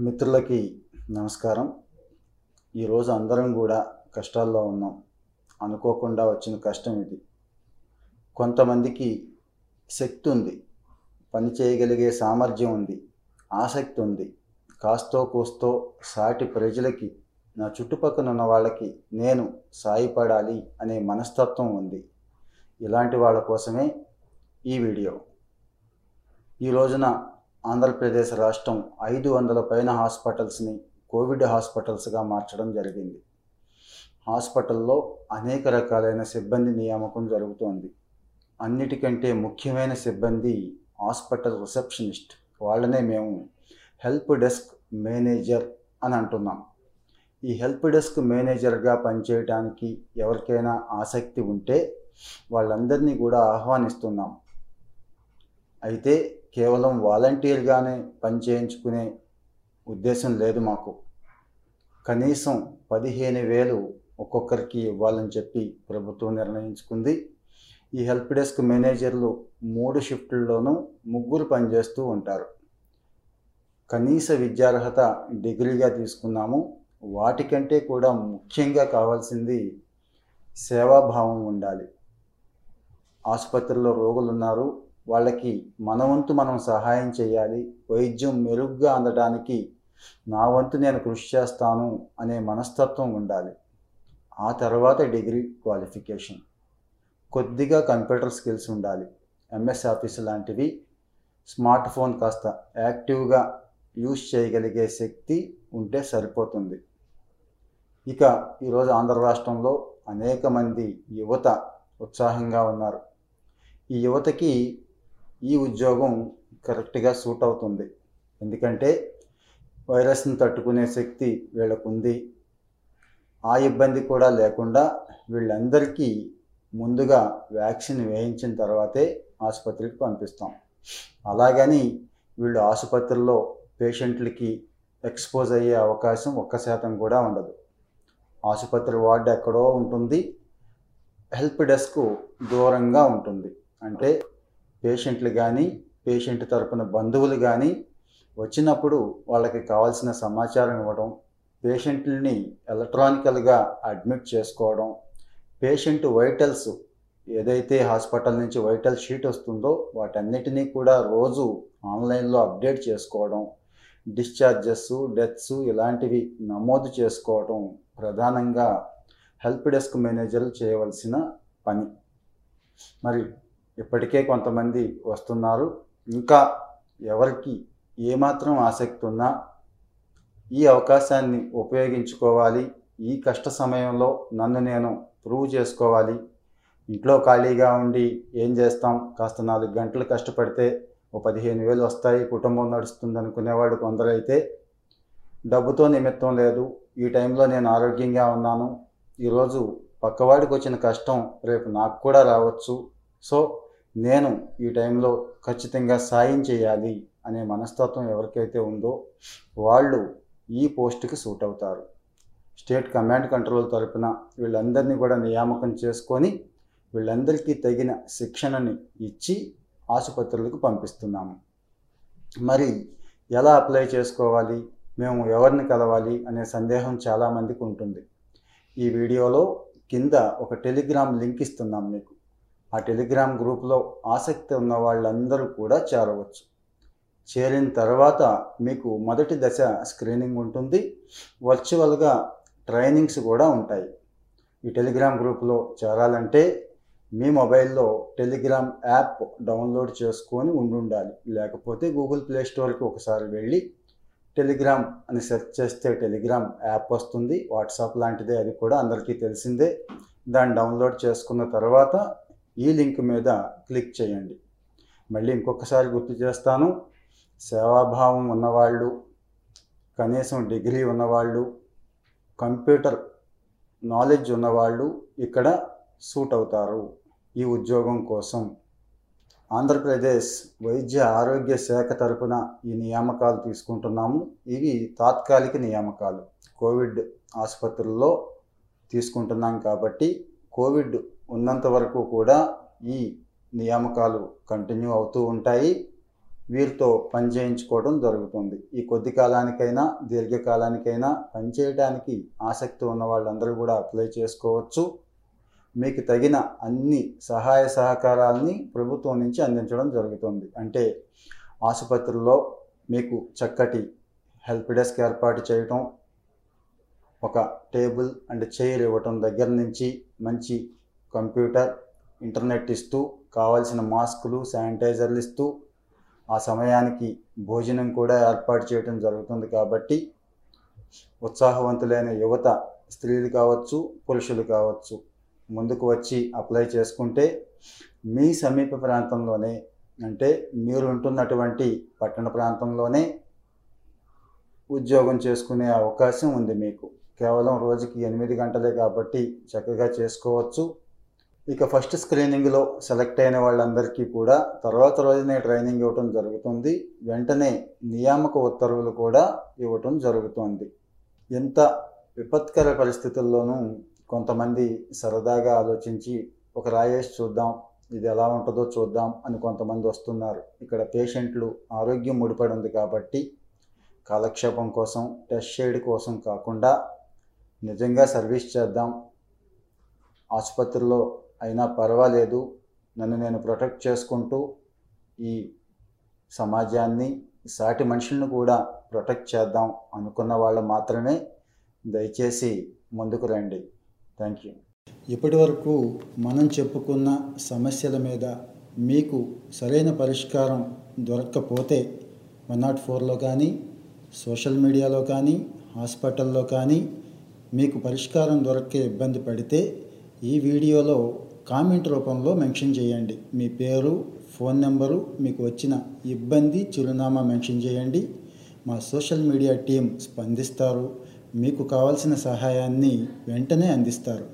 మిత్రులకి నమస్కారం. ఈరోజు అందరం కూడా కష్టాల్లో ఉన్నాం. అనుకోకుండా వచ్చిన కష్టం ఇది. కొంతమందికి శక్తి ఉంది. పని చేయగలిగే సామర్థ్యం ఉంది. ఆసక్తి ఉంది. కాస్తో కూస్తో సాటి ప్రజలకి నా చుట్టుపక్కల ఉన్న వాళ్ళకి నేను సాయపడాలి అనే మనస్తత్వం ఉంది. ఇలాంటి వాళ్ళ కోసమే ఈ వీడియో. ఈ రోజున ఆంధ్రప్రదేశ్ రాష్ట్రం ఐదు వందల పైన హాస్పిటల్స్ని కోవిడ్ హాస్పిటల్స్గా మార్చడం జరిగింది. హాస్పిటల్లో అనేక రకాలైన సిబ్బంది నియామకం జరుగుతోంది. అన్నిటికంటే ముఖ్యమైన సిబ్బంది హాస్పిటల్ రిసెప్షనిస్ట్. వాళ్ళనే మేము హెల్ప్ డెస్క్ మేనేజర్ అని అంటున్నాం. ఈ హెల్ప్ డెస్క్ మేనేజర్గా పనిచేయడానికి ఎవరికైనా ఆసక్తి ఉంటే వాళ్ళందరినీ కూడా ఆహ్వానిస్తున్నాం. అయితే కేవలం వాలంటీర్గానే పని చేయించుకునే ఉద్దేశం లేదు మాకు. కనీసం పదిహేను వేలు ఒక్కొక్కరికి ఇవ్వాలని చెప్పి ప్రభుత్వం నిర్ణయించుకుంది. ఈ హెల్ప్ డెస్క్ మేనేజర్లు మూడు షిఫ్ట్లలోనూ ముగ్గురు పనిచేస్తూ ఉంటారు. కనీస విద్యార్హత డిగ్రీగా తీసుకున్నాము. వాటికంటే కూడా ముఖ్యంగా కావాల్సింది సేవాభావం ఉండాలి. ఆసుపత్రిలో రోగులు ఉన్నారు వాళ్ళకి మన వంతు మనం సహాయం చేయాలి. వైద్యం మెరుగ్గా అందడానికి నా వంతు నేను కృషి చేస్తాను అనే మనస్తత్వం ఉండాలి. ఆ తర్వాత డిగ్రీ క్వాలిఫికేషన్. కొద్దిగా కంప్యూటర్ స్కిల్స్ ఉండాలి. ఎంఎస్ ఆఫీస్ లాంటివి స్మార్ట్ ఫోన్ కాస్త యాక్టివ్గా యూజ్ చేయగలిగే శక్తి ఉంటే సరిపోతుంది. ఇక ఈరోజు ఆంధ్ర రాష్ట్రంలో అనేక మంది యువత ఉత్సాహంగా ఉన్నారు. ఈ యువతకి ఈ ఉద్యోగం కరెక్ట్గా సూట్ అవుతుంది. ఎందుకంటే వైరస్ని తట్టుకునే శక్తి వీళ్ళకు ఉంది ఆ ఇబ్బంది కూడా లేకుండా వీళ్ళందరికీ ముందుగా వ్యాక్సిన్ వేయించిన తర్వాతే ఆసుపత్రికి పంపిస్తాం. అలాగని వీళ్ళు ఆసుపత్రిలో పేషెంట్లకి ఎక్స్పోజ్ అయ్యే అవకాశం ఒక్క శాతం కూడా ఉండదు. ఆసుపత్రి వార్డు ఎక్కడో ఉంటుంది. హెల్ప్ డెస్క్ దూరంగా ఉంటుంది. అంటే పేషెంట్లు కానీ పేషెంట్ తరపున బంధువులు కానీ వచ్చినప్పుడు వాళ్ళకి కావాల్సిన సమాచారం ఇవ్వడం పేషెంట్లని ఎలక్ట్రానికల్గా అడ్మిట్ చేసుకోవడం పేషెంట్ వైటల్స్ ఏదైతే హాస్పిటల్ నుంచి వైటల్ షీట్ వస్తుందో వాటన్నిటినీ కూడా రోజు ఆన్లైన్లో అప్డేట్ చేసుకోవడం డిశ్చార్జెస్ డెత్స్ ఇలాంటివి నమోదు చేసుకోవడం ప్రధానంగా హెల్ప్ డెస్క్ మేనేజర్లు చేయవలసిన పని. మరి ఇప్పటికే కొంతమంది వస్తున్నారు. ఇంకా ఎవరికి ఏమాత్రం ఆసక్తి ఉన్నా ఈ అవకాశాన్ని ఉపయోగించుకోవాలి. ఈ కష్ట సమయంలో నన్ను నేను ప్రూవ్ చేసుకోవాలి. ఇంట్లో ఖాళీగా ఉండి ఏం చేస్తాం? కాస్త నాలుగు గంటలు కష్టపడితే ఓ పదిహేను వేలు వస్తాయి. కుటుంబం నడుస్తుంది అనుకునేవాడు కొందరైతే డబ్బుతో నిమిత్తం లేదు. ఈ టైంలో నేను ఆరోగ్యంగా ఉన్నాను. ఈరోజు పక్కవాడికి వచ్చిన కష్టం రేపు నాకు కూడా రావచ్చు. సో నేను ఈ టైంలో ఖచ్చితంగా సాయం చేయాలి అనే మనస్తత్వం ఎవరికైతే ఉందో వాళ్ళు ఈ పోస్ట్కి సూట్ అవుతారు. స్టేట్ కమాండ్ కంట్రోల్ తరపున వీళ్ళందరినీ కూడా నియామకం చేసుకొని వీళ్ళందరికీ తగిన శిక్షణని ఇచ్చి ఆసుపత్రులకు పంపిస్తున్నాము. మరి ఎలా అప్లై చేసుకోవాలి? మేము ఎవరిని కలవాలి? అనే సందేహం చాలామందికి ఉంటుంది. ఈ వీడియోలో కింద ఒక టెలిగ్రామ్ లింక్ ఇస్తున్నాం మీకు. ఆ టెలిగ్రామ్ గ్రూప్లో ఆసక్తి ఉన్న వాళ్ళందరూ కూడా చేరవచ్చు. చేరిన తర్వాత మీకు మొదటి దశ స్క్రీనింగ్ ఉంటుంది. వర్చువల్గా ట్రైనింగ్స్ కూడా ఉంటాయి. ఈ టెలిగ్రామ్ గ్రూప్లో చేరాలంటే మీ మొబైల్లో టెలిగ్రామ్ యాప్ డౌన్లోడ్ చేసుకొని ఉండాలి లేకపోతే గూగుల్ ప్లే స్టోర్కి ఒకసారి వెళ్ళి టెలిగ్రామ్ అని సెర్చ్ చేస్తే టెలిగ్రామ్ యాప్ వస్తుంది. వాట్సాప్ లాంటిదే అది కూడా అందరికీ తెలిసిందే. దాన్ని డౌన్లోడ్ చేసుకున్న తర్వాత ఈ లింక్ మీద క్లిక్ చేయండి. మళ్ళీ ఇంకొకసారి గుర్తు చేస్తాను సేవాభావం ఉన్నవాళ్ళు కనీసం డిగ్రీ ఉన్నవాళ్ళు కంప్యూటర్ నాలెడ్జ్ ఉన్నవాళ్ళు ఇక్కడ సూట్ అవుతారు ఈ ఉద్యోగం కోసం. ఆంధ్రప్రదేశ్ వైద్య ఆరోగ్య శాఖ తరపున ఈ నియామకాలు తీసుకుంటున్నాము. ఇవి తాత్కాలిక నియామకాలు. కోవిడ్ ఆసుపత్రుల్లో తీసుకుంటున్నాం కాబట్టి కోవిడ్ ఉన్నంత వరకు కూడా ఈ నియామకాలు కంటిన్యూ అవుతూ ఉంటాయి. వీరితో పనిచేయించుకోవడం జరుగుతుంది. ఈ కొద్ది కాలానికైనా దీర్ఘకాలానికైనా పనిచేయడానికి ఆసక్తి ఉన్న వాళ్ళందరూ కూడా అప్లై చేసుకోవచ్చు. మీకు తగిన అన్ని సహాయ సహకారాలని ప్రభుత్వం నుంచి అందించడం జరుగుతుంది. అంటే ఆసుపత్రుల్లో మీకు చక్కటి హెల్ప్ డెస్క్ ఏర్పాటు చేయటం ఒక టేబుల్ అండ్ చైర్ ఇవ్వటం దగ్గర నుంచి మంచి కంప్యూటర్ ఇంటర్నెట్ ఇస్తూ కావాల్సిన మాస్కులు శానిటైజర్లు ఇస్తూ ఆ సమయానికి భోజనం కూడా ఏర్పాటు చేయడం జరుగుతుంది కాబట్టి ఉత్సాహవంతులైన యువత స్త్రీలు కావచ్చు పురుషులు కావచ్చు ముందుకు వచ్చి అప్లై చేసుకుంటే మీ సమీప ప్రాంతంలోనే అంటే మీరు ఉంటున్నటువంటి పట్టణ ప్రాంతంలోనే ఉద్యోగం చేసుకునే అవకాశం ఉంది మీకు. కేవలం రోజుకి ఎనిమిది గంటలే కాబట్టి చక్కగా చేసుకోవచ్చు. ఇక ఫస్ట్ స్క్రీనింగ్లో సెలెక్ట్ అయిన వాళ్ళందరికీ కూడా తర్వాత రోజునే ట్రైనింగ్ ఇవ్వటం జరుగుతుంది. వెంటనే నియామక ఉత్తర్వులు కూడా ఇవ్వటం జరుగుతుంది. ఎంత విపత్కర పరిస్థితుల్లోనూ కొంతమంది సరదాగా ఆలోచించి ఒక రాయేసి చూద్దాం ఇది ఎలా ఉంటుందో చూద్దాం అని కొంతమంది వస్తున్నారు. ఇక్కడ పేషెంట్లు ఆరోగ్యం ముడిపడి ఉంది కాబట్టి కాలక్షేపం కోసం టెస్ట్ షేడ్ కోసం కాకుండా నిజంగా సర్వీస్ చేద్దాం. ఆసుపత్రిలో అయినా పర్వాలేదు. నన్ను నేను ప్రొటెక్ట్ చేసుకుంటూ ఈ సమాజాన్ని సాటి మనుషులను కూడా ప్రొటెక్ట్ చేద్దాం అనుకున్న వాళ్ళు మాత్రమే దయచేసి ముందుకు రండి. Thank you. ఇప్పటి వరకు మనం చెప్పుకున్న సమస్యల మీద మీకు సరైన పరిష్కారం దొరకకపోతే వన్ నాట్ ఫోర్లో కానీ సోషల్ మీడియాలో కానీ హాస్పిటల్లో కానీ మీకు పరిష్కారం దొరకే ఇబ్బంది పడితే ఈ వీడియోలో కామెంట్ రూపంలో మెన్షన్ చేయండి. మీ పేరు ఫోన్ నెంబరు మీకు వచ్చిన ఇబ్బంది చిరునామా మెన్షన్ చేయండి. మా సోషల్ మీడియా టీం స్పందిస్తారు. మీకు కావాల్సిన సహాయాన్ని వెంటనే అందిస్తారు.